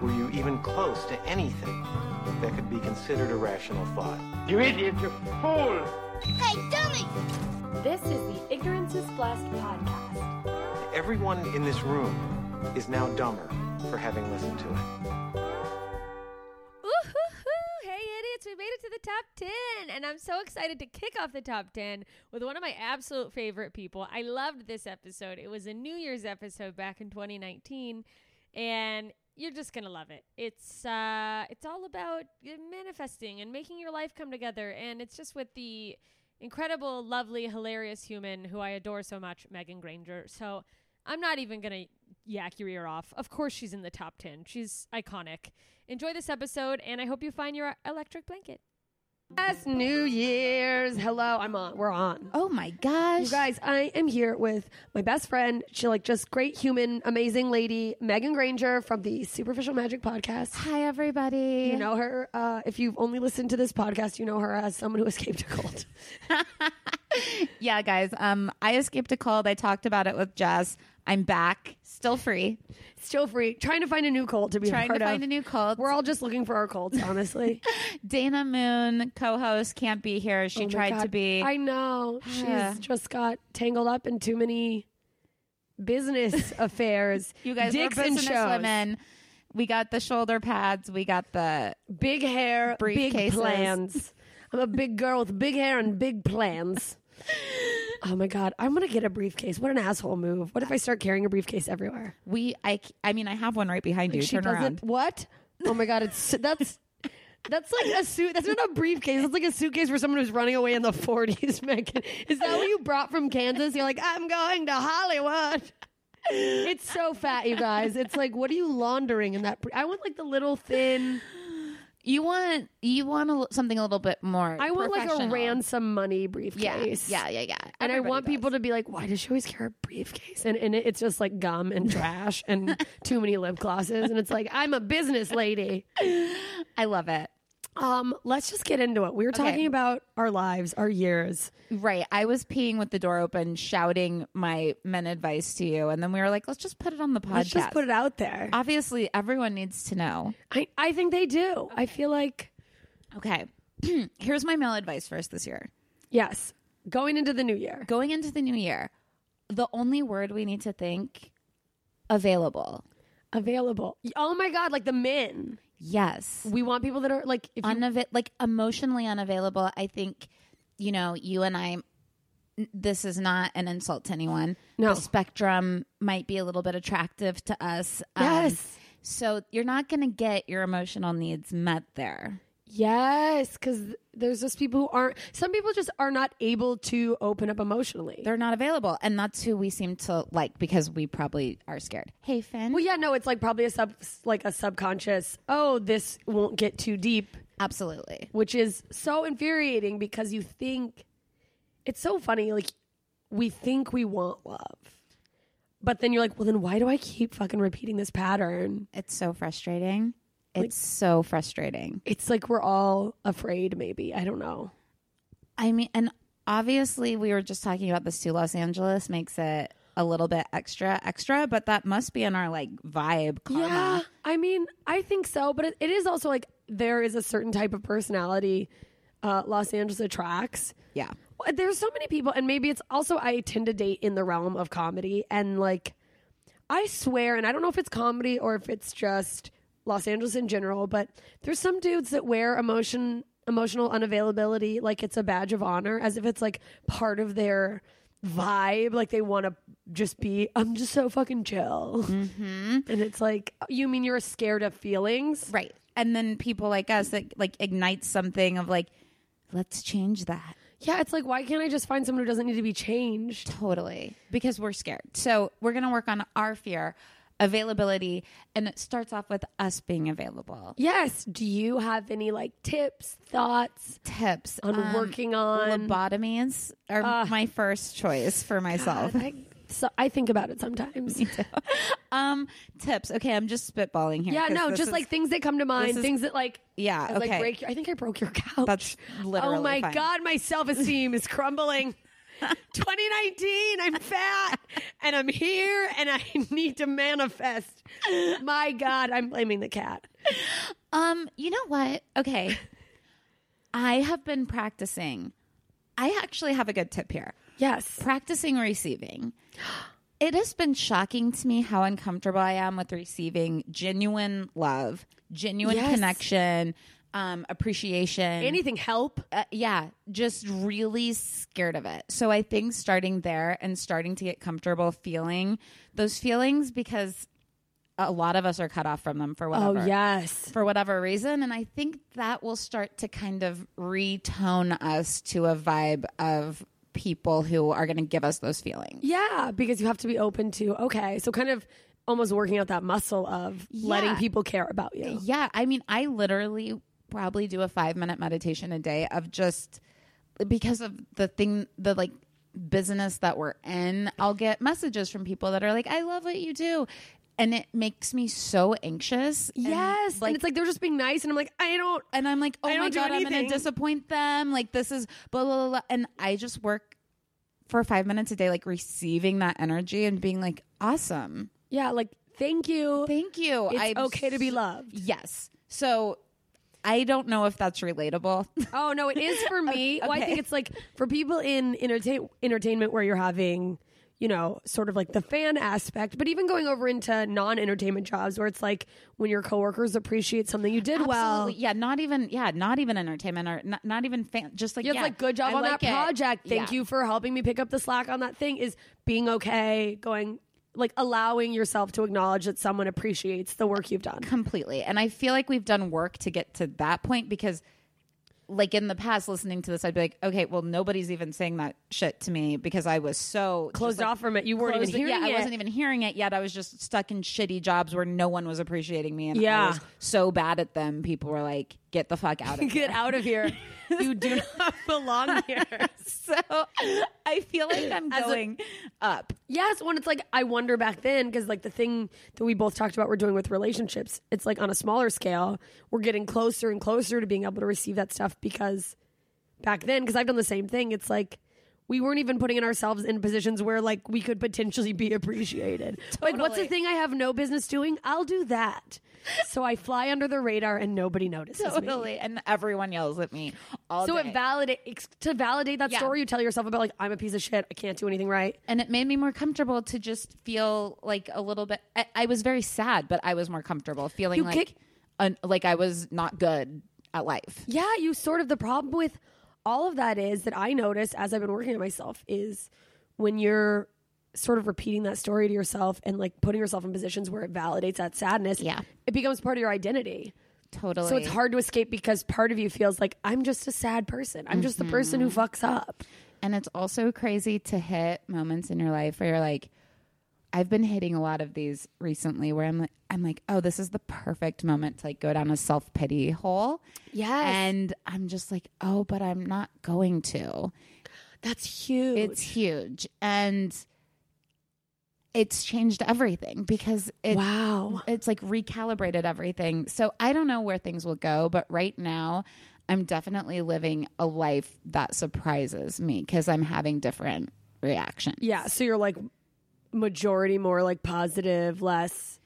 were you even close to anything that could be considered a rational thought. You idiot, you fool! Hey, dummy! This is the Ignorance is Blessed podcast. Everyone in this room is now dumber for having listened to it. Ooh-hoo-hoo. Hey, idiots, we made it to the top 10. And I'm so excited to kick off the top 10 with one of my absolute favorite people. I loved this episode. It was a New Year's episode back in 2019. And you're just gonna love it. It's uh, it's all about manifesting and making your life come together, and it's just with the incredible, lovely, hilarious human who I adore so much, Meagan Grainger. So I'm not even gonna yak your ear off. Of course, she's in the top ten. She's iconic. Enjoy this episode, and I hope you find your electric blanket. Yes, New Year's. Hello, I'm on. We're on. Oh my gosh. You guys, I am here with my best friend. She like just great human, amazing lady, Meagan Grainger from the Superficial Magic podcast. Hi, everybody. You know her. Uh, if you've only listened to this podcast, you know her as someone who escaped a cult. yeah, guys. Um, I escaped a cold. I talked about it with Jess. I'm back, still free, Still free, trying to find a new cult to be trying a to part find of. a new cult. We're all just looking for our cults, honestly. Dana Moon, co-host, can't be here. She Oh my tried to God. be. I know. Yeah. She's just got tangled up in too many business affairs. you guys dicks are and business shows. women. We got the shoulder pads. We got the Big hair, big Briefcases. plans. I'm a big girl with big hair and big plans. Oh my god, I'm gonna get a briefcase. What an asshole move. What if I start carrying a briefcase everywhere? we. I. I mean, I have one right behind you. she Turn doesn't. around. What? Oh my god, it's that's that's like a suit. That's not a briefcase. That's like a suitcase for someone who's running away in the 40s. Meagan, is that what you brought from Kansas? You're like, I'm going to Hollywood. It's so fat, you guys. It's like, what are you laundering in that? Br- I want like the little thin. You want. You want a, something a little bit more. I want like a ransom money briefcase. Yeah. Yeah. Yeah. yeah. And I want does. people to be like, why does she always carry a briefcase? And, and it- it's just like gum and trash and too many lip glosses. And it's like, I'm a business lady. I love it. Um, let's just get into it. We were Okay. talking about our lives, our years. Right. I was peeing with the door open, shouting my men advice to you, and then we were like, let's just put it on the podcast. Let's just put it out there. Obviously, everyone needs to know. I, I think they do. I feel like Okay. Here's my male advice for us this year. yes, going into the new year. Going into the new year, the only word we need to think available. Available. Oh my god, like the men. Yes. We want people that are like if you, like emotionally unavailable. I think, you know, you and I this is not an insult to anyone. No. The spectrum might be a little bit attractive to us. Um, Yes. so you're not going to get your emotional needs met there. Yes, because there's just people who aren't some people just are not able to open up emotionally. They're not available. And that's who we seem to like because we probably are scared. Hey, Finn. well, yeah, no, it's like probably a sub like a subconscious, oh, this won't get too deep Absolutely. which is so infuriating because you think it's so funny like we think we want love but then you're like well then why do i keep fucking repeating this pattern It's so frustrating. It's so frustrating. it's like we're all afraid maybe i don't know I mean, and obviously, we were just talking about this too. Los Angeles makes it a little bit extra, extra, but that must be in our like vibe karma. yeah i mean i think so but it, it is also like there is a certain type of personality uh, los angeles attracts Yeah. there's so many people and maybe it's also i tend to date in the realm of comedy and like i swear and i don't know if it's comedy or if it's just los angeles in general but there's some dudes that wear emotion emotional unavailability like it's a badge of honor as if it's like part of their vibe like they want to just be i'm just so fucking chill Mm-hmm. and it's like you mean you're scared of feelings Right. And then people like us that like ignite something of like, let's change that. yeah it's like why can't i just find someone who doesn't need to be changed Totally. Because we're scared. So we're going to work on our fear, availability, and it starts off with us being available. Yes. Do you have any like tips, thoughts Tips on um, working on? lobotomies are Uh, my first choice for myself. God, I, so I think about it sometimes. um, tips. Okay, I'm just spitballing here. Yeah, no, just is- like things that come to mind, is- things that like yeah. I, like Okay, break. Your, I think I broke your couch. that's literally. oh my fine. god, my self esteem is crumbling. 2019, I'm fat and I'm here and I need to manifest. My God, I'm blaming the cat. Um, you know what? Okay, I have been practicing. I actually have a good tip here. Yes. practicing receiving. It has been shocking to me how uncomfortable I am with receiving genuine love, genuine Yes. connection, um, appreciation. Anything help? Uh, yeah, just really scared of it. So I think starting there and starting to get comfortable feeling those feelings because a lot of us are cut off from them for whatever Oh, yes. for whatever reason. And I think that will start to kind of retone us to a vibe of people who are going to give us those feelings. Yeah, because you have to be open to okay, so kind of almost working out that muscle of letting people care about you. Yeah, I mean, I literally probably do a five minute meditation a day of just because of the thing, the like business that we're in. I'll get messages from people that are like, "I love what you do," and it makes me so anxious. and, Yes, and it's like they're just being nice, and I'm like, I don't. and I'm like, oh I my god, I'm gonna disappoint them. Like this is blah blah blah, blah. and I just work for five minutes a day, like receiving that energy and being like, awesome, Yeah, like thank you. thank you. It's I'm okay to be loved. Yes. So I don't know if that's relatable. Oh no, it is for me. Well, I think it's like for people in entertain- entertainment where you're having, you know, sort of like the fan aspect, but even going over into non-entertainment jobs where it's like when your coworkers appreciate something you did well. Yeah, not even yeah, not even entertainment or not, not even fan, just like You have yeah, like good job I on like that it. project. Thank Yeah. you for helping me pick up the slack on that thing. Is being okay, going like allowing yourself to acknowledge that someone appreciates the work you've done. completely. And I feel like we've done work to get to that point because like in the past listening to this I'd be like, okay, well nobody's even saying that shit to me because I was so Closed like, off from it. You weren't even hearing yeah, it. I wasn't even hearing it yet. I was just stuck in shitty jobs where no one was appreciating me and Yeah. I was so bad at them. People were like, get the fuck out of here. Get out of here. you do not belong here. so I feel like I'm As a- going up. Yes, when it's like I wonder back then because like the thing that we both talked about we're doing with relationships, it's like on a smaller scale, we're getting closer and closer to being able to receive that stuff because back then, because I've done the same thing, it's like we weren't even putting ourselves in positions where like we could potentially be appreciated. Like, what's the thing I have no business doing? I'll do that. So I fly under the radar and nobody notices me. Totally. And everyone yells at me all So day. it validate to validate that Yeah. story. You tell yourself about like I'm a piece of shit. I can't do anything right. and it made me more comfortable to just feel like a little bit. I, I was very sad, but I was more comfortable feeling You like kick- un, like I was not good at life. Yeah, you sort of the problem with all of that is that I noticed as I've been working on myself is when you're sort of repeating that story to yourself and like putting yourself in positions where it validates that sadness. Yeah. It becomes part of your identity. Totally. So it's hard to escape because part of you feels like I'm just a sad person. I'm just the person Mm-hmm. who fucks up. And it's also crazy to hit moments in your life where you're like, I've been hitting a lot of these recently where I'm like, I'm like, oh, this is the perfect moment to like go down a self pity hole. Yes. And I'm just like, oh, but I'm not going to. That's huge. It's huge. And it's changed everything because it, wow. it's like recalibrated everything. So I don't know where things will go, but right now I'm definitely living a life that surprises me because I'm having different reactions. Yeah, so you're like majority more like positive, less.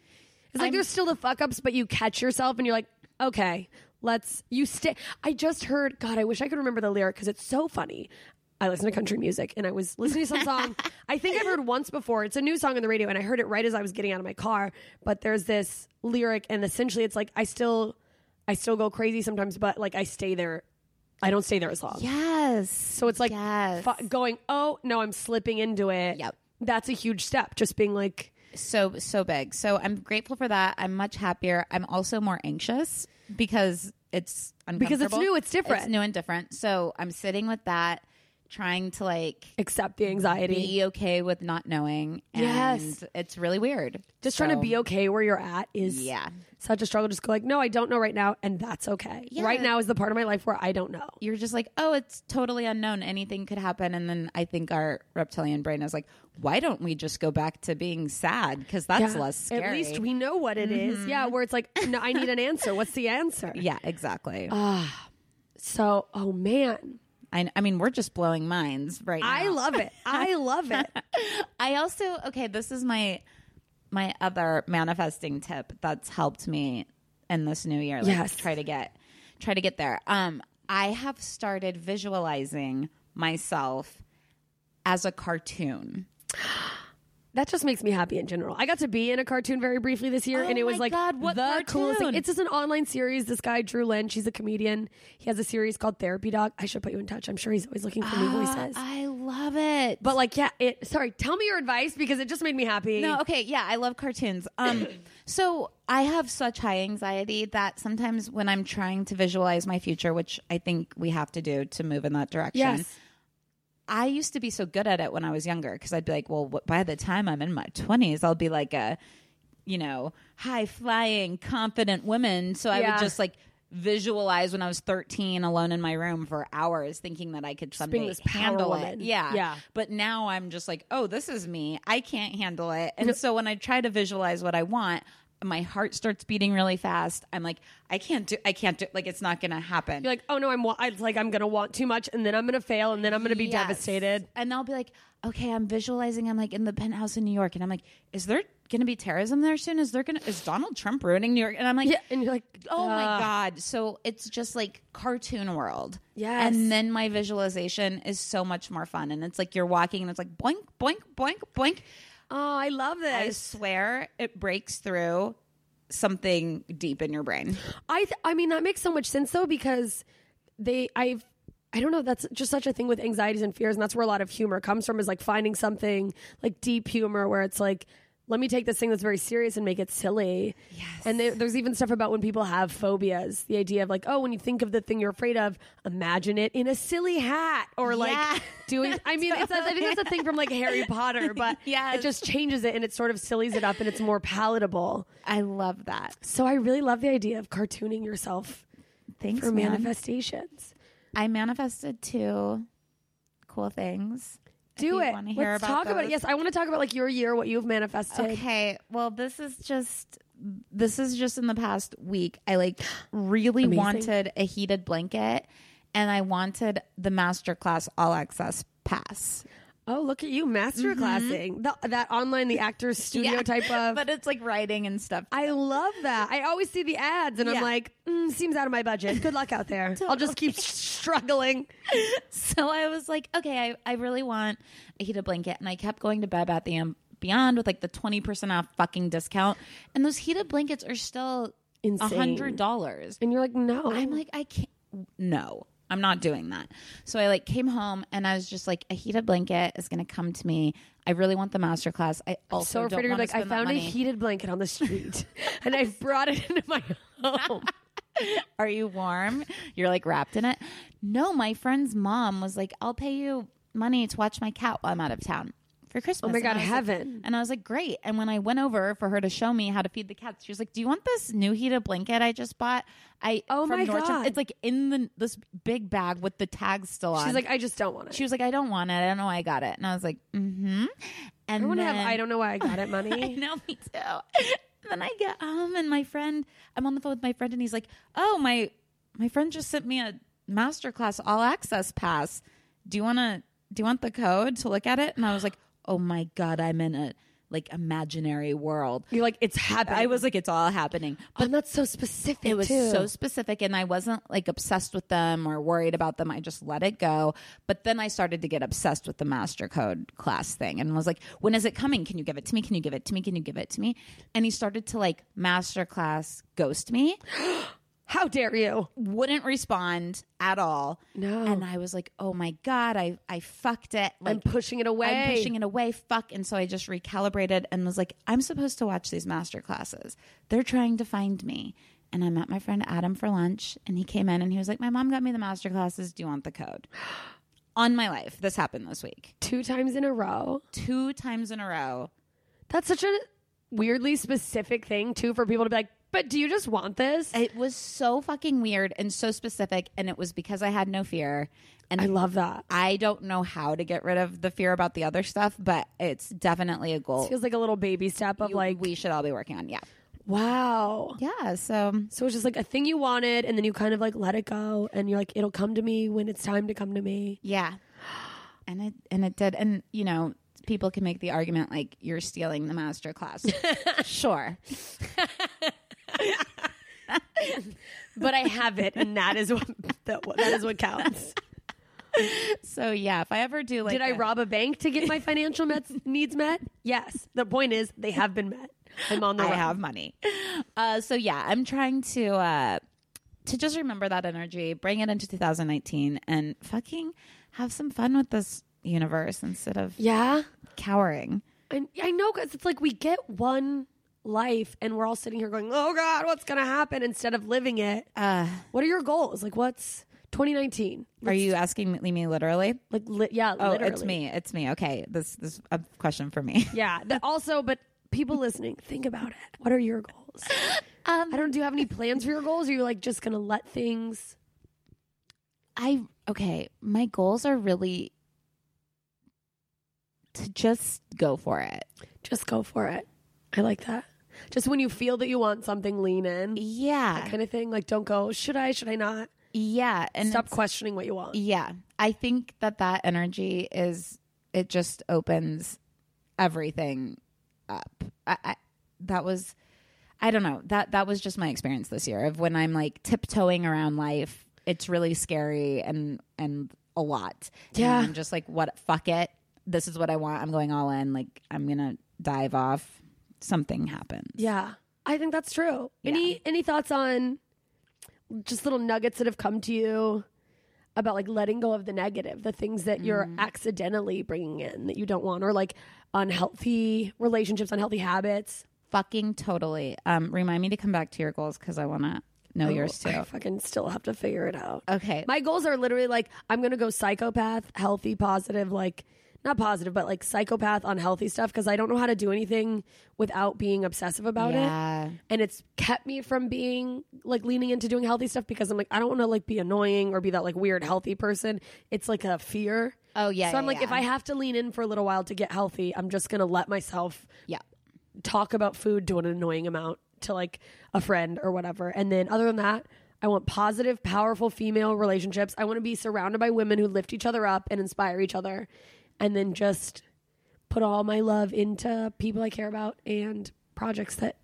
It's like I'm- there's still the fuck ups, but you catch yourself and you're like, okay, let's you stay. I just heard, God, I wish I could remember the lyric because it's so funny. I listen to country music and I was listening to some song I think I've heard once before. It's a new song on the radio and I heard it right as I was getting out of my car. But there's this lyric and essentially it's like I still I still go crazy sometimes, but like I stay there. I don't stay there as long. Yes. So it's like Yes. fu- going, oh no, I'm slipping into it. Yep. That's a huge step. Just being like, so so big. So I'm grateful for that. I'm much happier. I'm also more anxious because it's Because it's new, it's different. It's new and different. So I'm sitting with that, trying to like accept the anxiety. be okay with not knowing. And Yes. it's really weird. just trying to be okay where you're at is Yeah. such a struggle. Just go like, no, I don't know right now, and that's okay. Yeah. Right now is the part of my life where I don't know. You're just like, oh, it's totally unknown. Anything could happen. And then I think our reptilian brain is like, why don't we just go back to being sad? Because that's Yeah. less scary. Mm-hmm. At least we know what it is. Yeah, where it's like, no, I need an answer. What's the answer? Yeah, exactly. Ah, So, oh man, I, I mean, we're just blowing minds right now. I love it. I love it. I also okay. This is my my other manifesting tip that's helped me in this new year. Like, Yes. try to get try to get there. Um, I have started visualizing myself as a cartoon. That just makes me happy in general. I got to be in a cartoon very briefly this year, Oh and it was like God, what the coolest thing. It's just an online series. This guy Drew Lynch, he's a comedian. He has a series called Therapy Dog. I should put you in touch. I'm sure he's always looking for new voices. Ah, I love it. But like, yeah, it. Sorry, tell me your advice because it just made me happy. No, okay, yeah, I love cartoons. Um, so I have such high anxiety that sometimes when I'm trying to visualize my future, which I think we have to do to move in that direction, Yes. I used to be so good at it when I was younger because I'd be like, well, wh- by the time I'm in my 20s, I'll be like a, you know, high flying, confident woman. So I Yeah. would just like visualize when I was 13 alone in my room for hours thinking that I could someday this power handle woman. it. Yeah. Yeah. But now I'm just like, oh, this is me. I can't handle it. And so when I try to visualize what I want, my heart starts beating really fast. I'm like, I can't do, I can't do, like, it's not going to happen. You're like, oh no, I'm wa- I, like I'm gonna want too much, and then I'm gonna fail, and then I'm gonna be Yes. devastated. And I'll be like, okay, I'm visualizing. I'm like in the penthouse in New York, and I'm like, is there going to be terrorism there soon? Is there going to is Donald Trump ruining New York? And I'm like, Yeah, and you're like, oh my god. So it's just like cartoon world. Yes. And then my visualization is so much more fun, and it's like you're walking, and it's like boink, boink, boink, boink. Oh, I love this. I swear it breaks through something deep in your brain. I th- I mean that makes so much sense though because they I've I don't know that's just such a thing with anxieties and fears and that's where a lot of humor comes from is like finding something like deep humor where it's like let me take this thing that's very serious and make it silly. Yes. And there, there's even stuff about when people have phobias, the idea of like, oh, when you think of the thing you're afraid of, imagine it in a silly hat or like Yeah. doing. I mean, it's a, I think that's a thing from like Harry Potter, but Yes. it just changes it and it sort of sillies it up and it's more palatable. I love that. So I really love the idea of cartooning yourself Thanks for man. manifestations. I manifested two cool things. Do it. hear Let's about talk about it. Yes, I want to talk about like your year, what you've manifested. Okay. Well, this is just this is just in the past week. I like really Amazing. wanted a heated blanket and I wanted the masterclass all access pass. Oh, look at you, master classing the, that online, the actors studio Yeah. type of. But it's like writing and stuff. I love that. I always see the ads, and I'm like, mm, seems out of my budget. Good luck out there. I'll just keep struggling. so I was like, okay, I, I really want a heated blanket. And I kept going to Bed Bath and Beyond with like the 20% off fucking discount. And those heated blankets are still a $100. And you're like, no. I'm like, I can't. No, I'm not doing that. So I like came home and I was just like, a heated blanket is going to come to me. I really want the masterclass. I also so afraid don't like, I found a heated blanket on the street, and I brought it into my home. Are you warm? You're like wrapped in it. No, my friend's mom was like, I'll pay you money to watch my cat while I'm out of town for Christmas. Oh my God, was like- heaven. and I was like, great. And when I went over for her to show me how to feed the cats, she was like, Do you want this new heated blanket I just bought? I Oh from my Nordstrom. God. It's like in the this big bag with the tags still on. She's like, I just don't want it. she was like, I don't want it. I don't know why I got it. And I was like, mm-hmm. And I want to have. I don't know why I got it. money. I know, me too. Then I get home and my friend, I'm on the phone with my friend and he's like, "Oh, my my friend just sent me a masterclass all access pass. Do you want to do you want the code to look at it?" And I was like, "Oh my god, I'm in a like imaginary world." You're like, it's happening. I was like, "It's all happening." but that's so specific. It was too. so specific, and I wasn't like obsessed with them or worried about them. I just let it go. But then I started to get obsessed with the master code class thing and was like, when is it coming? Can you give it to me? Can you give it to me? Can you give it to me? And he started to like master class ghost me, How dare you? wouldn't respond at all. No. And I was like, oh my God, I, I fucked it. Like, I'm pushing it away. I'm pushing it away. Fuck. And so I just recalibrated and was like, I'm supposed to watch these master classes. They're trying to find me. And I met my friend Adam for lunch and he came in and he was like, My mom got me the master classes. Do you want the code? On my life. This happened this week. two times in a row. Two times in a row. That's such a weirdly specific thing too for people to be like, but do you just want this? It was so fucking weird and so specific. And it was because I had no fear. And I love that. I don't know how to get rid of the fear about the other stuff, but it's definitely a goal. It feels like a little baby step of you- like, we should all be working on. Yeah. wow. Yeah. So So it's just like a thing you wanted, and then you kind of like let it go, and you're like, it'll come to me when it's time to come to me. Yeah. And it and it did and you know, people can make the argument like you're stealing the master class. sure. But I have it, and that is what that, that is what counts. So yeah, if I ever do like Did I a- rob a bank to get my financial mets, needs met? Yes. The point is, they have been met. I'm on the I run. have money. Uh so yeah, I'm trying to uh to just remember that energy, bring it into 2019 and fucking have some fun with this universe instead of Yeah. cowering. I, I know because it's like we get one life and we're all sitting here going, oh God, what's going to happen instead of living it. Uh What are your goals? Like, what's 2019. Are you asking me literally? Like, li- yeah, Oh, literally. it's me. It's me. Okay, this this is a question for me. Yeah. The- also, but people listening, think about it. What are your goals? Um, I don't. Do you have any plans for your goals? Or are you like just gonna let things? I okay. My goals are really to just go for it. Just go for it. I like that. Just when you feel that you want something, lean in. Yeah, That kind of thing. Like, don't go. Should I? Should I not? yeah, and Stop questioning what you want. Yeah, I think that that energy is it just opens everything up. I, I that was I don't know that that was just my experience this year of when I'm like tiptoeing around life. It's really scary and and a lot. And Yeah. I'm just like what fuck it. This is what I want. I'm going all in. Like I'm gonna dive off. Something happens. Yeah, I think that's true. Any any thoughts on just little nuggets that have come to you about like letting go of the negative, the things that you're accidentally bringing in that you don't want, or like unhealthy relationships, unhealthy habits? Fucking totally. Um, remind me to come back to your goals because I want to know yours Oh, too. I fucking still have to figure it out. Okay. My goals are literally like I'm gonna go psychopath, healthy, positive, like not positive, but like psychopath, unhealthy stuff because I don't know how to do anything without being obsessive about it. and it's kept me from being like leaning into doing healthy stuff because I'm like I don't want to like be annoying or be that like weird healthy person. It's like a fear. Oh yeah. so I'm yeah, like yeah. if I have to lean in for a little while to get healthy, I'm just going to let myself yeah. talk about food to an annoying amount to like a friend or whatever. And then other than that, I want positive, powerful female relationships. I want to be surrounded by women who lift each other up and inspire each other and then just put all my love into people I care about and projects that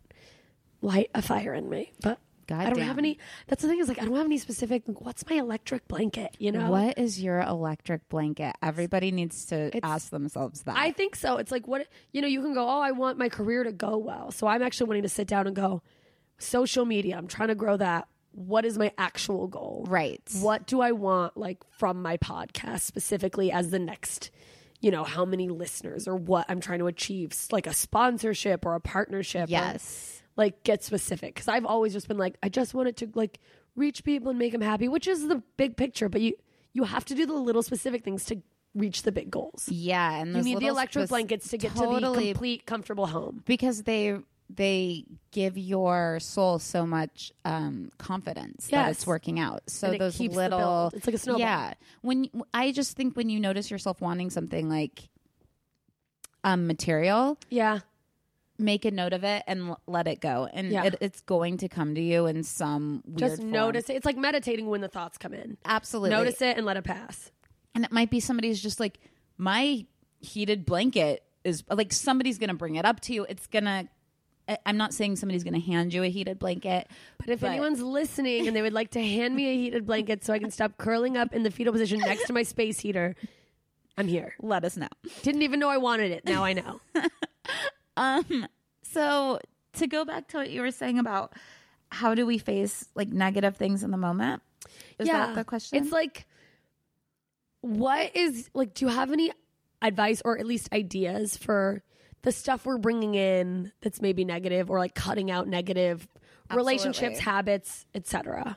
light a fire in me. But I don't have any that's the thing is like I don't have any specific like, what's my electric blanket, you know? What is your electric blanket? Everybody needs to It's- ask themselves that. I think so. It's like what you know. You can go. Oh, I want my career to go well. So I'm actually wanting to sit down and go. Social media. I'm trying to grow that. What is my actual goal? right. What do I want like from my podcast specifically as the next? You know how many listeners or what I'm trying to achieve, like a sponsorship or a partnership. or, Yes. like get specific because I've always just been like I just wanted to like reach people and make them happy, which is the big picture. But you you have to do the little specific things to reach the big goals. Yeah, and You need the electric blankets to get to the complete comfortable home. because they they give your soul so much um, confidence that it's working out. So those little, it's like a snowball. Yeah, when I just think when you notice yourself wanting something like um material, Yeah. make a note of it and l- let it go, and Yeah. it, it's going to come to you in some weird Just form. notice it. It's like meditating when the thoughts come in. Absolutely, Notice it and let it pass. and it might be somebody's just like my heated blanket is like somebody's gonna bring it up to you it's gonna I- i'm not saying somebody's gonna hand you a heated blanket But if anyone's listening and they would like to hand me a heated blanket so I can stop curling up in the fetal position next to my space heater, I'm here. let us know Didn't even know I wanted it. Now I know. um so to go back to what you were saying about how do we face like negative things in the moment is that the question It's like, what is like? Do you have any advice or at least ideas for the stuff we're bringing in that's maybe negative or like cutting out negative relationships, habits, etc.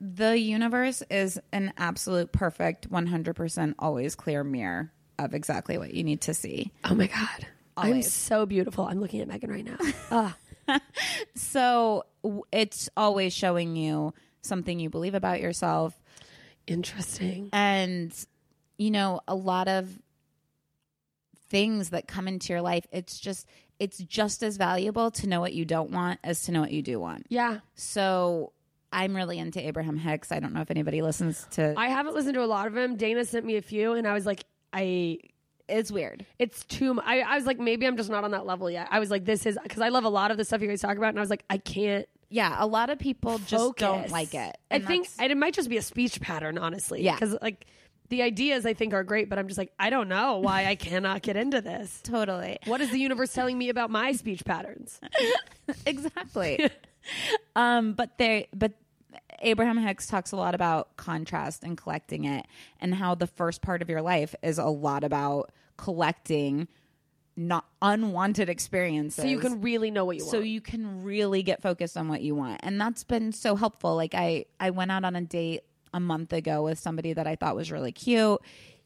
the universe is an absolute perfect 100% always clear mirror of exactly what you need to see Oh my god, I'm so beautiful. I'm looking at Meagan right now. Ah, so it's always showing you something you believe about yourself interesting. and you know a lot of things that come into your life it's just it's just as valuable to know what you don't want as to know what you do want. Yeah, so i'm really into abraham hicks. I don't know if anybody listens to I haven't listened to a lot of them. Dana sent me a few, and I was like, I it's weird. it's too mu I, I was like maybe i'm just not on that level yet. I was like this is because i love a lot of the stuff you guys talk about and i was like i can't yeah a lot of people just don't like it. I think and it might just be a speech pattern honestly. Yeah. because like the ideas i think are great but i'm just like i don't know why i cannot get into this totally what is the universe telling me about my speech patterns exactly. um, but they, but Abraham Hicks talks a lot about contrast and collecting it, and how the first part of your life is a lot about collecting not unwanted experiences, so you can really know what you want. so want you can really get focused on what you want, and that's been so helpful. Like I, I went out on a date a month ago with somebody that I thought was really cute.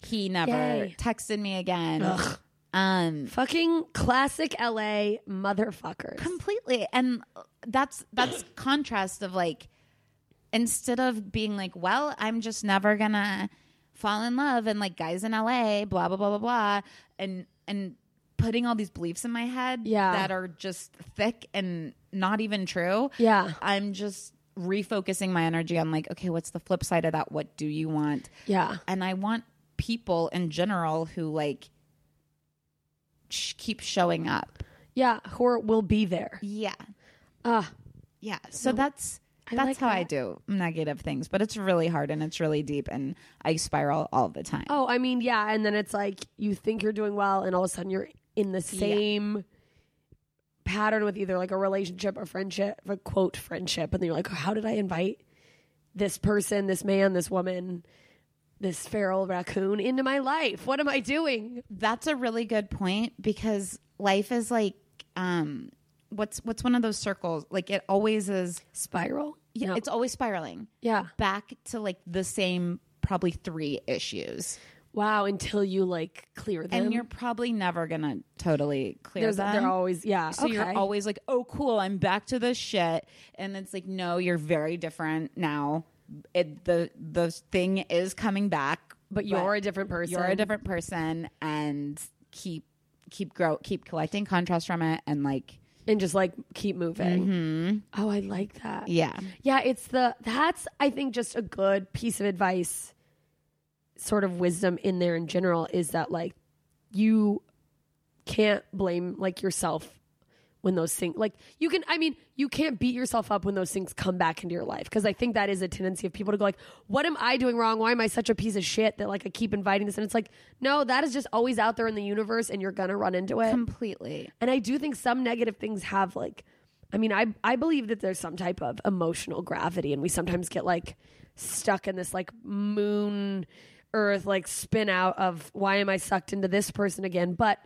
He never Yay. texted me again. Um Fucking classic LA motherfuckers. completely and that's that's contrast of like instead of being like well i'm just never gonna fall in love and like guys in la blah blah blah blah blah and and putting all these beliefs in my head Yeah. that are just thick and not even true Yeah. i'm just refocusing my energy on like okay what's the flip side of that what do you want Yeah. and i want people in general who like sh- keep showing up Yeah. Who will be there. yeah Ah. yeah. So that's I that's like how I do negative things, but it's really hard and it's really deep and I spiral all the time. Oh, I mean, yeah, and then it's like you think you're doing well, and all of a sudden you're in the same pattern with either like a relationship or friendship, a quote friendship, and then you're like, how did I invite this person, this man, this woman, this feral raccoon into my life? What am I doing? That's a really good point because life is like um what's what's one of those circles? Like it always is Spiral? yeah, No. it's always spiraling yeah. back to like the same probably 3 issues. Wow. Until you like clear them, And you're probably never to totally clear there's them. they're always yeah. So okay. you're always like, oh, cool, I'm back to this shit. And it's like, no, you're very different now. It, the the thing is coming back, but you're a different person. You're a different person, and keep keep grow keep collecting contrast from it, and like, and just like keep moving. Mm-hmm. Oh, I like that. yeah, Yeah, it's the that's I think just a good piece of advice, sort of wisdom in there in general is that like you can't blame like yourself when those things like you can I mean you can't beat yourself up when those things come back into your life. Because I think that is a tendency of people to go like what am I doing wrong? Why am I such a piece of shit that like I keep inviting this? And it's like no that is just always out there in the universe and you're gonna run into it. Completely. and I do think some negative things have like I mean, I I believe that there's some type of emotional gravity and we sometimes get like stuck in this like moon earth like spin out of why am I sucked into this person again? But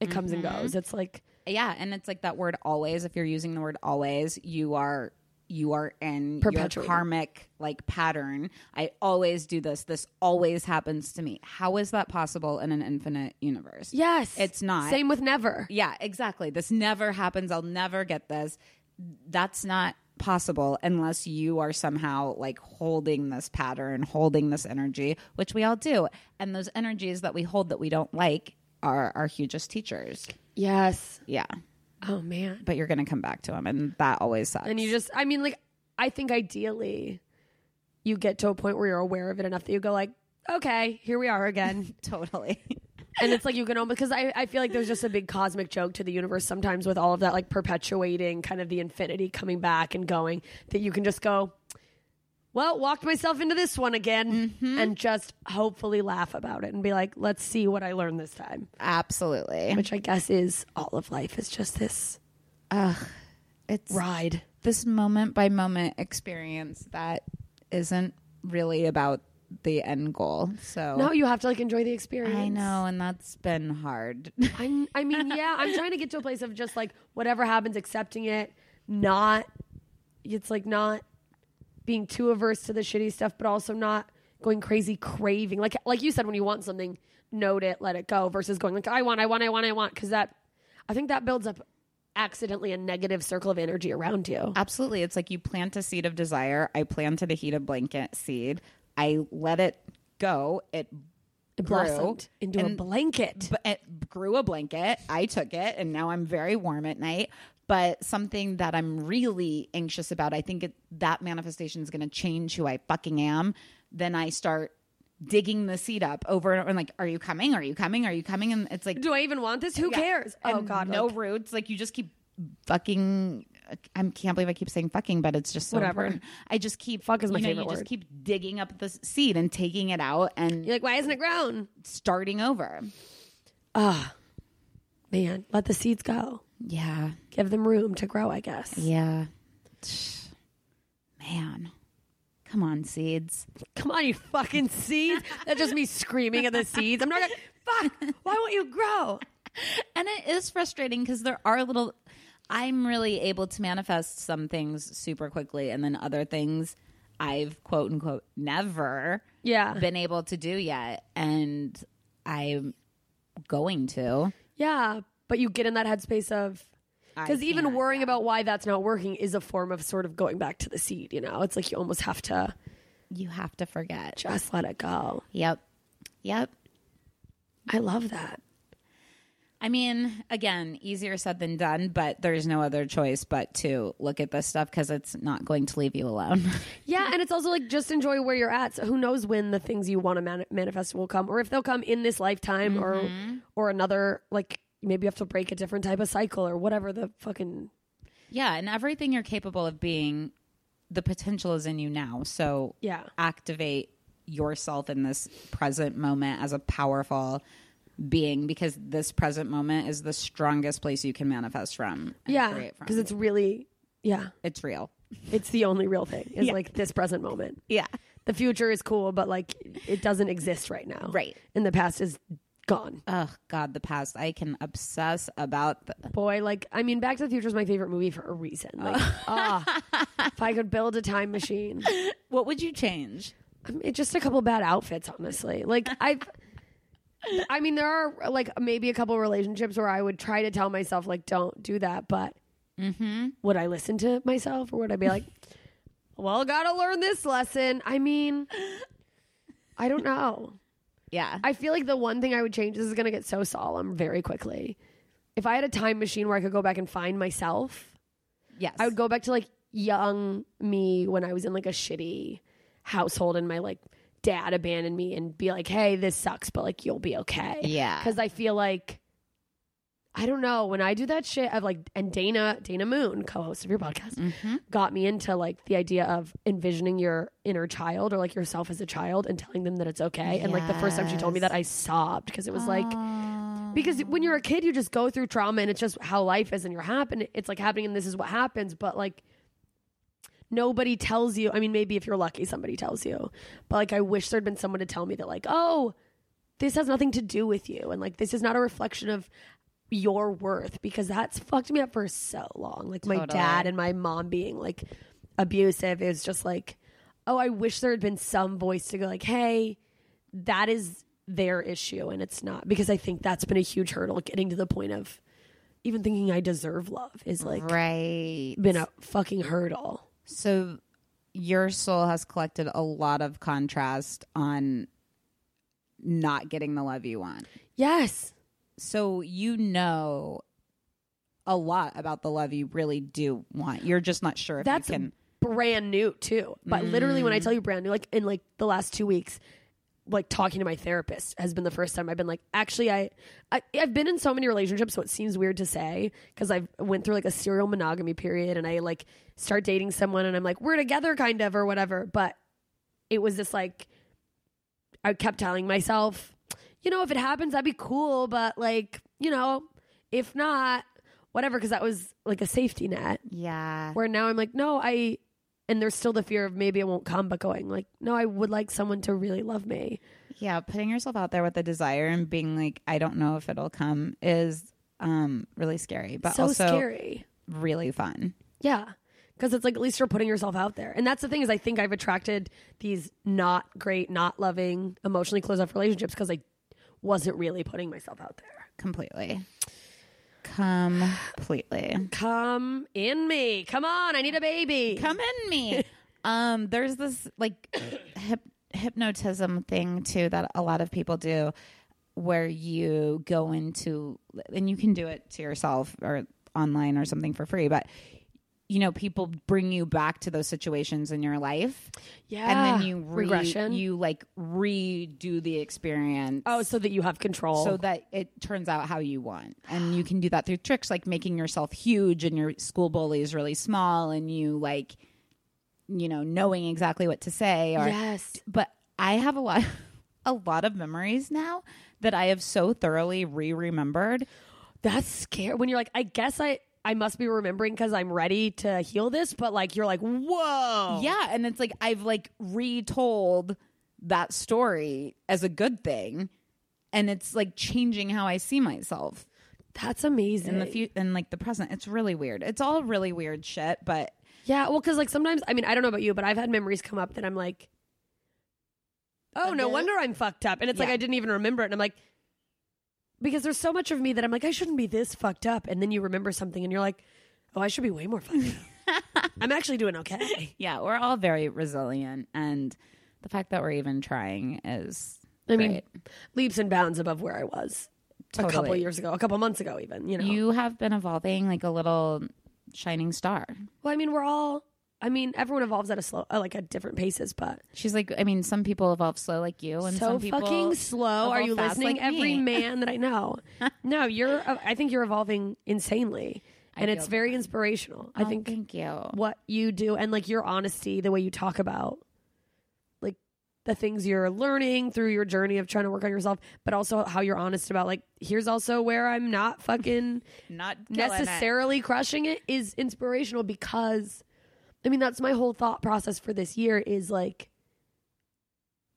it comes and mm-hmm. goes. It's like Yeah, and it's like that word always. If you're using the word always, you are you are in your Perpetuating. karmic like pattern. I always do this. This always happens to me. How is that possible in an infinite universe? yes, It's not. Same with never. Yeah, exactly. This never happens. I'll never get this. That's not possible unless you are somehow like holding this pattern, holding this energy, which we all do. And those energies that we hold that we don't like are our hugest teachers. Yes. Yeah. Oh man. But you're going to come back to them and that always sucks. And you just I mean like I think ideally you get to a point where you're aware of it enough that you go like, okay, here we are again. totally. And it's like you can almost because I, I feel like there's just a big cosmic joke to the universe sometimes with all of that like perpetuating kind of the infinity coming back and going that you can just go well walked myself into this one again mm-hmm. and just hopefully laugh about it and be like let's see what i learned this time. Absolutely. which i guess is all of life is just this It's ride. this moment by moment experience that isn't really about the end goal. So no you have to like enjoy the experience I know, and that's been hard. I, I mean, yeah, I'm trying to get to a place of just like whatever happens, accepting it, not, it's like not being too averse to the shitty stuff, but also not going crazy craving. Like, like you said, when you want something, note it, let it go versus going like, I want, I want, I want, I want. Cause that, I think that builds up accidentally a negative circle of energy around you. Absolutely. It's like you plant a seed of desire. I planted a heat of blanket seed. I let it go. It It grew, blossomed into a blanket. but it grew a blanket. I took it, and now I'm very warm at night. But something that I'm really anxious about, I think it, that manifestation is going to change who I fucking am. Then I start digging the seed up over and over, and like, are you coming? Are you coming? Are you coming? And it's like, Do I even want this? Who Yeah. cares? Oh And God, no like- roots. Like you just keep fucking. I can't believe I keep saying fucking, but it's just so Whatever. important. I just keep Fuck is my you know, favorite You word. just keep digging up the seed and taking it out and You're like, why isn't it grown? starting over. Ah, man, let the seeds go. Yeah, Give them room to grow. I guess. yeah. Man, come on, seeds. Come on, you fucking seeds. That's just me screaming at the seeds. I'm not gonna. Fuck. Why won't you grow? And it is frustrating because there are little. I'm really able to manifest some things super quickly, and then other things I've quote unquote never Yeah. been able to do yet. And I'm going to. Yeah, but you get in that headspace of because even worrying yeah. about why that's not working is a form of sort of going back to the seed. You know, it's like you almost have to You have to forget. just let it go. Yep. Yep. I love that. I mean, again, easier said than done, but there's no other choice but to look at this stuff because it's not going to leave you alone. Yeah, and it's also like just enjoy where you're at. So who knows when the things you want to mani- manifest will come, or if they'll come in this lifetime, or mm-hmm. or another. Like maybe you have to break a different type of cycle, or whatever the fucking yeah, and everything you're capable of being, the potential is in you now. So Yeah. activate yourself in this present moment as a powerful being because this present moment is the strongest place you can manifest from. yeah, because it's really yeah, it's real. it's the only real thing is Yeah. like this present moment. Yeah. The future is cool, but like it doesn't exist right now. Right. and the past is gone. Oh God, the past. I can obsess about. The, Boy, like I mean, Back to the Future is my favorite movie for a reason. Like, ah, if I could build a time machine, what would you change? I mean, just a couple bad outfits, honestly. Like I've, I mean, there are like maybe a couple relationships where I would try to tell myself like, don't do that, but mm-hmm. would I listen to myself or would I be like, well, gotta learn this lesson? I mean, I don't know. Yeah. I feel like the one thing I would change this is going to get so solemn very quickly. If I had a time machine where I could go back and find myself, yes. I would go back to like young me when I was in like a shitty household and my like dad abandoned me and be like, hey, this sucks, but like you'll be okay. Yeah. Because I feel like, I don't know, when I do that shit, I've like, and Dana, Dana Moon, co host of your podcast, Mm-hmm. got me into like the idea of envisioning your inner child or like yourself as a child and telling them that it's okay. And like the first time she told me that, I sobbed because it was like, because when you're a kid, you just go through trauma and it's just how life is and you're happen. It's like happening and this is what happens. But like nobody tells you. I mean, maybe if you're lucky, somebody tells you. But like I wish there'd been someone to tell me that like, oh, this has nothing to do with you. And like this is not a reflection of your worth because that's fucked me up for so long. Like my Totally. dad and my mom being like abusive is just like, oh, I wish there had been some voice to go like, hey, that is their issue and it's not because I think that's been a huge hurdle getting to the point of even thinking I deserve love is like right. been a fucking hurdle. So your soul has collected a lot of contrast on not getting the love you want. Yes. So you know a lot about the love you really do want. You're just not sure if That's you can. brand new too. But literally when I mm. tell you brand new, like in like the last two weeks, like talking to my therapist has been the first time I've been like, actually, I, I I've been in so many relationships, so it seems weird to say because I've went through like a serial monogamy period, and I like start dating someone, and I'm like, we're together, kind of, or whatever. But it was just like, I kept telling myself, you know, if it happens, that'd be cool, but like, you know, if not, whatever, because that was like a safety net Yeah. where now I'm like, no, I, and there's still the fear of maybe it won't come, but going like, no, I would like someone to really love me. Yeah. Putting yourself out there with a desire and being like, I don't know if it'll come is um really scary, but so also scary. really fun. Yeah. Because it's like, at least you're putting yourself out there. And that's the thing is I think I've attracted these not great, not loving, emotionally closed off relationships because I wasn't really putting myself out there. Completely. Completely. Come in me. Come on. I need a baby. Come in me. um, there's this like hip, hypnotism thing too that a lot of people do, where you go into and you can do it to yourself or online or something for free, but you know people bring you back to those situations in your life Yeah. and then you re- regression. you like redo the experience oh, so that you have control. so that it turns out how you want. And you can do that through tricks like making yourself huge and your school bully is really small and you like you know knowing exactly what to say or yes. but I have a lot a lot of memories now that I have so thoroughly re-remembered. That's scary. When you're like, I guess I, I must be remembering because I'm ready to heal this, but like you're like, whoa. Yeah, and it's like I've like retold that story as a good thing and it's like changing how I see myself. That's amazing. in the future and like the present it's really weird it's all really weird shit but Yeah, well, because like sometimes, I mean, I don't know about you, but I've had memories come up that I'm like, oh, no wonder I'm fucked up, and it's like Yeah. I didn't even remember it, and I'm like, because there's so much of me that I'm like, I shouldn't be this fucked up, and then you remember something, and you're like, oh, I should be way more fucked up. I'm actually doing okay. Yeah, we're all very resilient, and the fact that we're even trying is. I mean, great. leaps and bounds above where I was a couple years ago, a couple months ago, even. You know, you have been evolving like a little shining star. well, I mean, we're all. I mean, everyone evolves at a slow, uh, like at different paces, but She's like, I mean, some people evolve slow like you, and so some people fucking slow. Are evolve you fast listening? like Every me. man that I know. no, you're. uh, I think you're evolving insanely, and it's feel very inspirational. I Oh, think thank you. what you do and like your honesty, the way you talk about like the things you're learning through your journey of trying to work on yourself, but also how you're honest about like here's also where I'm not fucking Not necessarily crushing it is inspirational because I mean that's my whole thought process for this year is like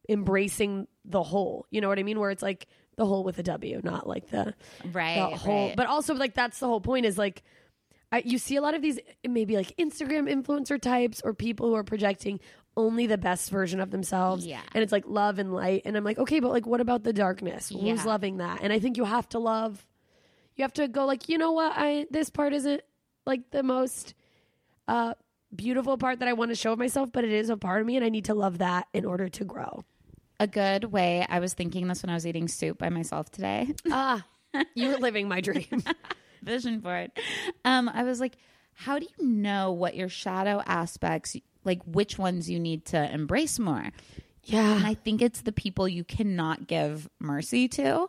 embracing the whole. You know what I mean? Where it's like the whole with a W, not like the right, the whole. right. But also like that's the whole point is like I, you see a lot of these maybe like Instagram influencer types or people who are projecting only the best version of themselves. Yeah. And it's like love and light. And I'm like, okay, but like what about the darkness? Yeah. Who's loving that? And I think you have to love you have to go like, you know what, I this part isn't like the most uh beautiful part that I want to show of myself, but it is a part of me and I need to love that in order to grow. a good way. I was thinking this when I was eating soup by myself today. Ah. You're living my dream. Vision board. Um, I was like, how do you know what your shadow aspects, like which ones you need to embrace more? yeah. And I think it's the people you cannot give mercy to,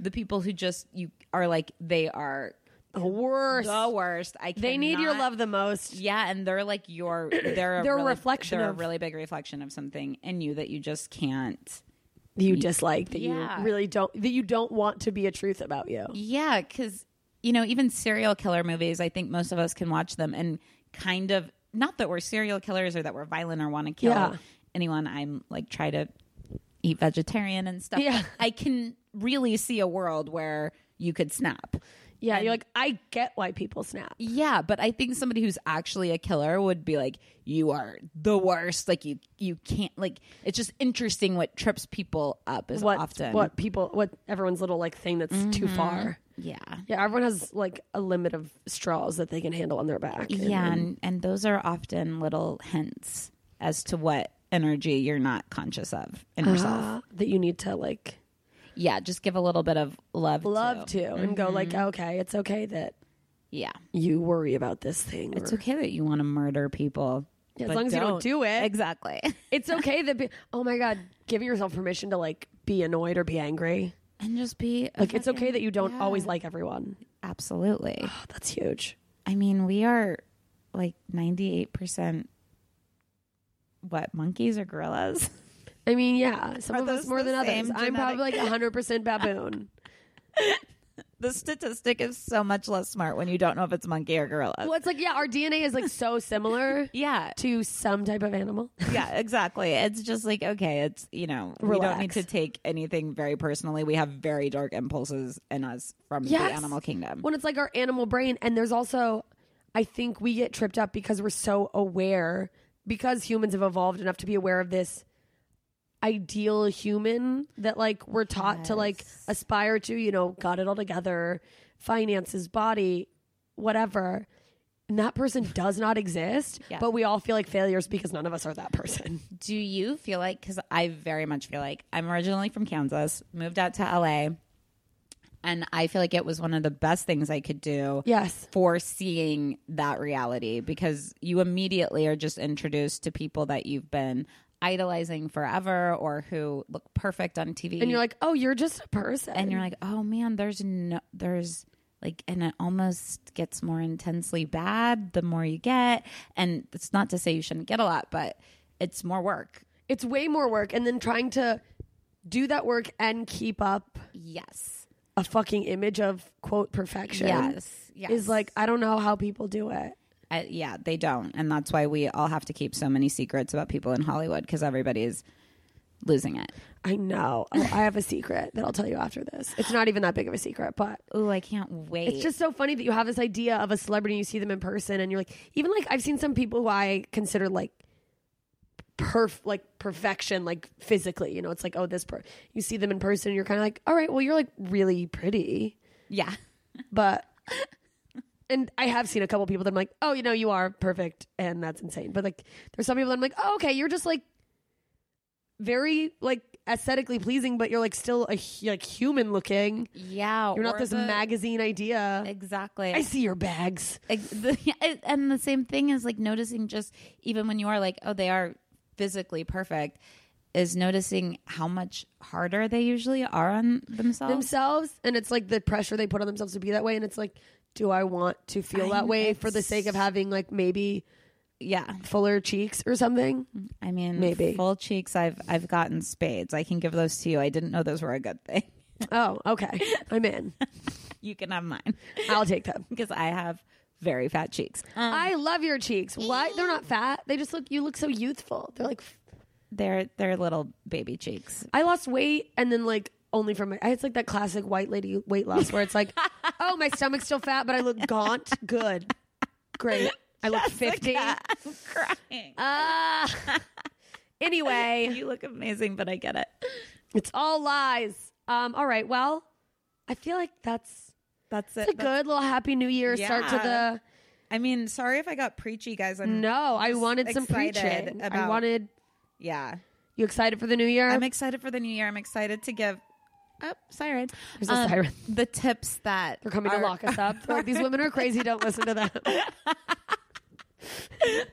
the people who just you are like they are the worst. the worst. I They need your love the most. Yeah, and they're like your they're a They're a really, reflection They're of- a really big reflection of something in you that you just can't. you dislike that Yeah. you really don't that you don't want to be a truth about you. Yeah, because you know, even serial killer movies, I think most of us can watch them and kind of not that we're serial killers or that we're violent or want to kill Yeah. anyone. I'm like try to eat vegetarian and stuff. Yeah. I can really see a world where you could snap. Yeah, you're like I get why people snap. Yeah, but I think somebody who's actually a killer would be like, "You are the worst." Like you, you can't. Like it's just interesting what trips people up is What often. what people what everyone's little like thing that's too far. Yeah, Yeah, everyone has like a limit of straws that they can handle on their back. And- yeah, and and those are often little hints as to what energy you're not conscious of in yourself. Ah, that you need to like yeah, just give a little bit of love. love to. to and go like, mm-hmm. okay, it's okay that Yeah, you worry about this thing. it's or- okay that you want to murder people. Yeah, as long as you don't do it. Exactly. It's okay that be, oh my god, giving yourself permission to like be annoyed or be angry. and just be Like it's okay that you don't yeah. always like everyone. Absolutely. Oh, that's huge. I mean, we are like 98% what, monkeys or gorillas? I mean, yeah, some Are of us more than others. same I'm probably like 100% baboon. the statistic is so much less smart when you don't know if it's monkey or gorilla. well, it's like, yeah, our DNA is like so similar Yeah. to some type of animal. Yeah, exactly. It's just like, okay, it's, you know, we don't need to take anything very personally. We have very dark impulses in us from Yes. the animal kingdom. When it's like our animal brain. And there's also, I think we get tripped up because we're so aware, because humans have evolved enough to be aware of this ideal human that like we're taught to like aspire to, you know, got it all together, finances, body, whatever. And that person does not exist, Yeah. but we all feel like failures because none of us are that person. Do you feel like, because I very much feel like I'm originally from Kansas, moved out to LA, and I feel like it was one of the best things I could do. Yes. for seeing that reality because you immediately are just introduced to people that you've been idolizing forever or who look perfect on TV. And you're like, oh, you're just a person. and you're like, oh man, there's no, there's like, and it almost gets more intensely bad the more you get. And it's not to say you shouldn't get a lot, but it's more work. it's way more work. And then trying to do that work and keep up Yes. a fucking image of quote perfection. Yes. Yes. Is like, I don't know how people do it. Uh, yeah, they don't, and that's why we all have to keep so many secrets about people in Hollywood because everybody's losing it. I know. Oh, I have a secret that I'll tell you after this. It's not even that big of a secret, but Oh, I can't wait. it's just so funny that you have this idea of a celebrity, you see them in person, and you're like, even like I've seen some people who I consider like perf like perfection, like physically. You know, it's like, oh, this per you see them in person, and you're kind of like, all right, well, you're like really pretty, yeah. but. And I have seen a couple people that I'm like, oh, you know, you are perfect, and that's insane. But like, there's some people that I'm like, oh, okay, you're just like very like aesthetically pleasing, but you're like still a like human looking. Yeah. You're not this the- magazine idea. Exactly. I see your bags. Ex- the- yeah, and the same thing is like noticing just even when you are like, oh, they are physically perfect, is noticing how much harder they usually are on themselves. themselves and it's like the pressure they put on themselves to be that way and it's like do i want to feel I that way for the sake of having like maybe yeah. fuller cheeks or something I mean, Maybe. full cheeks. I've I've gotten spades. I can give those to you. I didn't know those were a good thing. oh okay i'm in you can have mine i'll take them because I have very fat cheeks. Um, i love your cheeks what they're not fat they just look you look so youthful they're like they're they're little baby cheeks. i lost weight and then like only from my it's like that classic white lady weight loss where it's like oh my stomach's still fat but i look gaunt good great i look 50 I'm crying. ah anyway you look amazing, but I get it. It's all lies. Um, all right. Well, I feel like that's That's it's a good little happy new year start to the I mean, sorry if I got preachy, guys. I'm No, I wanted some preaching. I wanted yeah. you excited for the new year? I'm excited for the new year. I'm excited to give oh, siren. There's a siren. The tips that They're coming are- to lock us up. They're like, these women are crazy. Don't listen to them.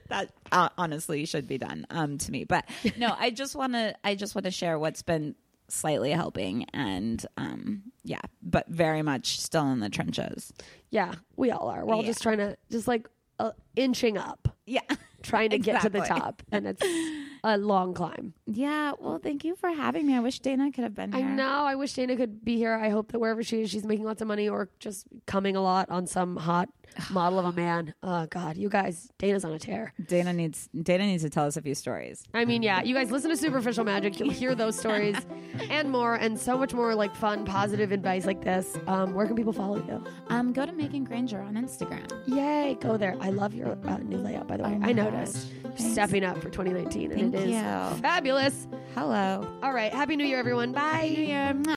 that uh, honestly should be done um to me but no i just want to i just want to share what's been slightly helping and um yeah but very much still in the trenches yeah, we all are. We're all just trying to just like uh, inching up, yeah trying to get to the Exactly. top, and it's a long climb. yeah well thank you for having me i wish dana could have been here. I know. I wish Dana could be here. I hope that wherever she is, she's making lots of money or just coming a lot on some hot model of a man. Oh God, you guys, Dana's on a tear. dana needs dana needs to tell us a few stories I mean, yeah, you guys listen to Superficial Magic. You'll hear those stories and more, and so much more like fun, positive advice like this. Um, where can people follow you? um go to meagan grainger on instagram Yay, go there. I love your uh, new layout, by the way. Oh I noticed. gosh. Thanks. Stepping up for 2019, and Thank it is you. fabulous. hello All right, Happy New Year, everyone. Bye. New Year.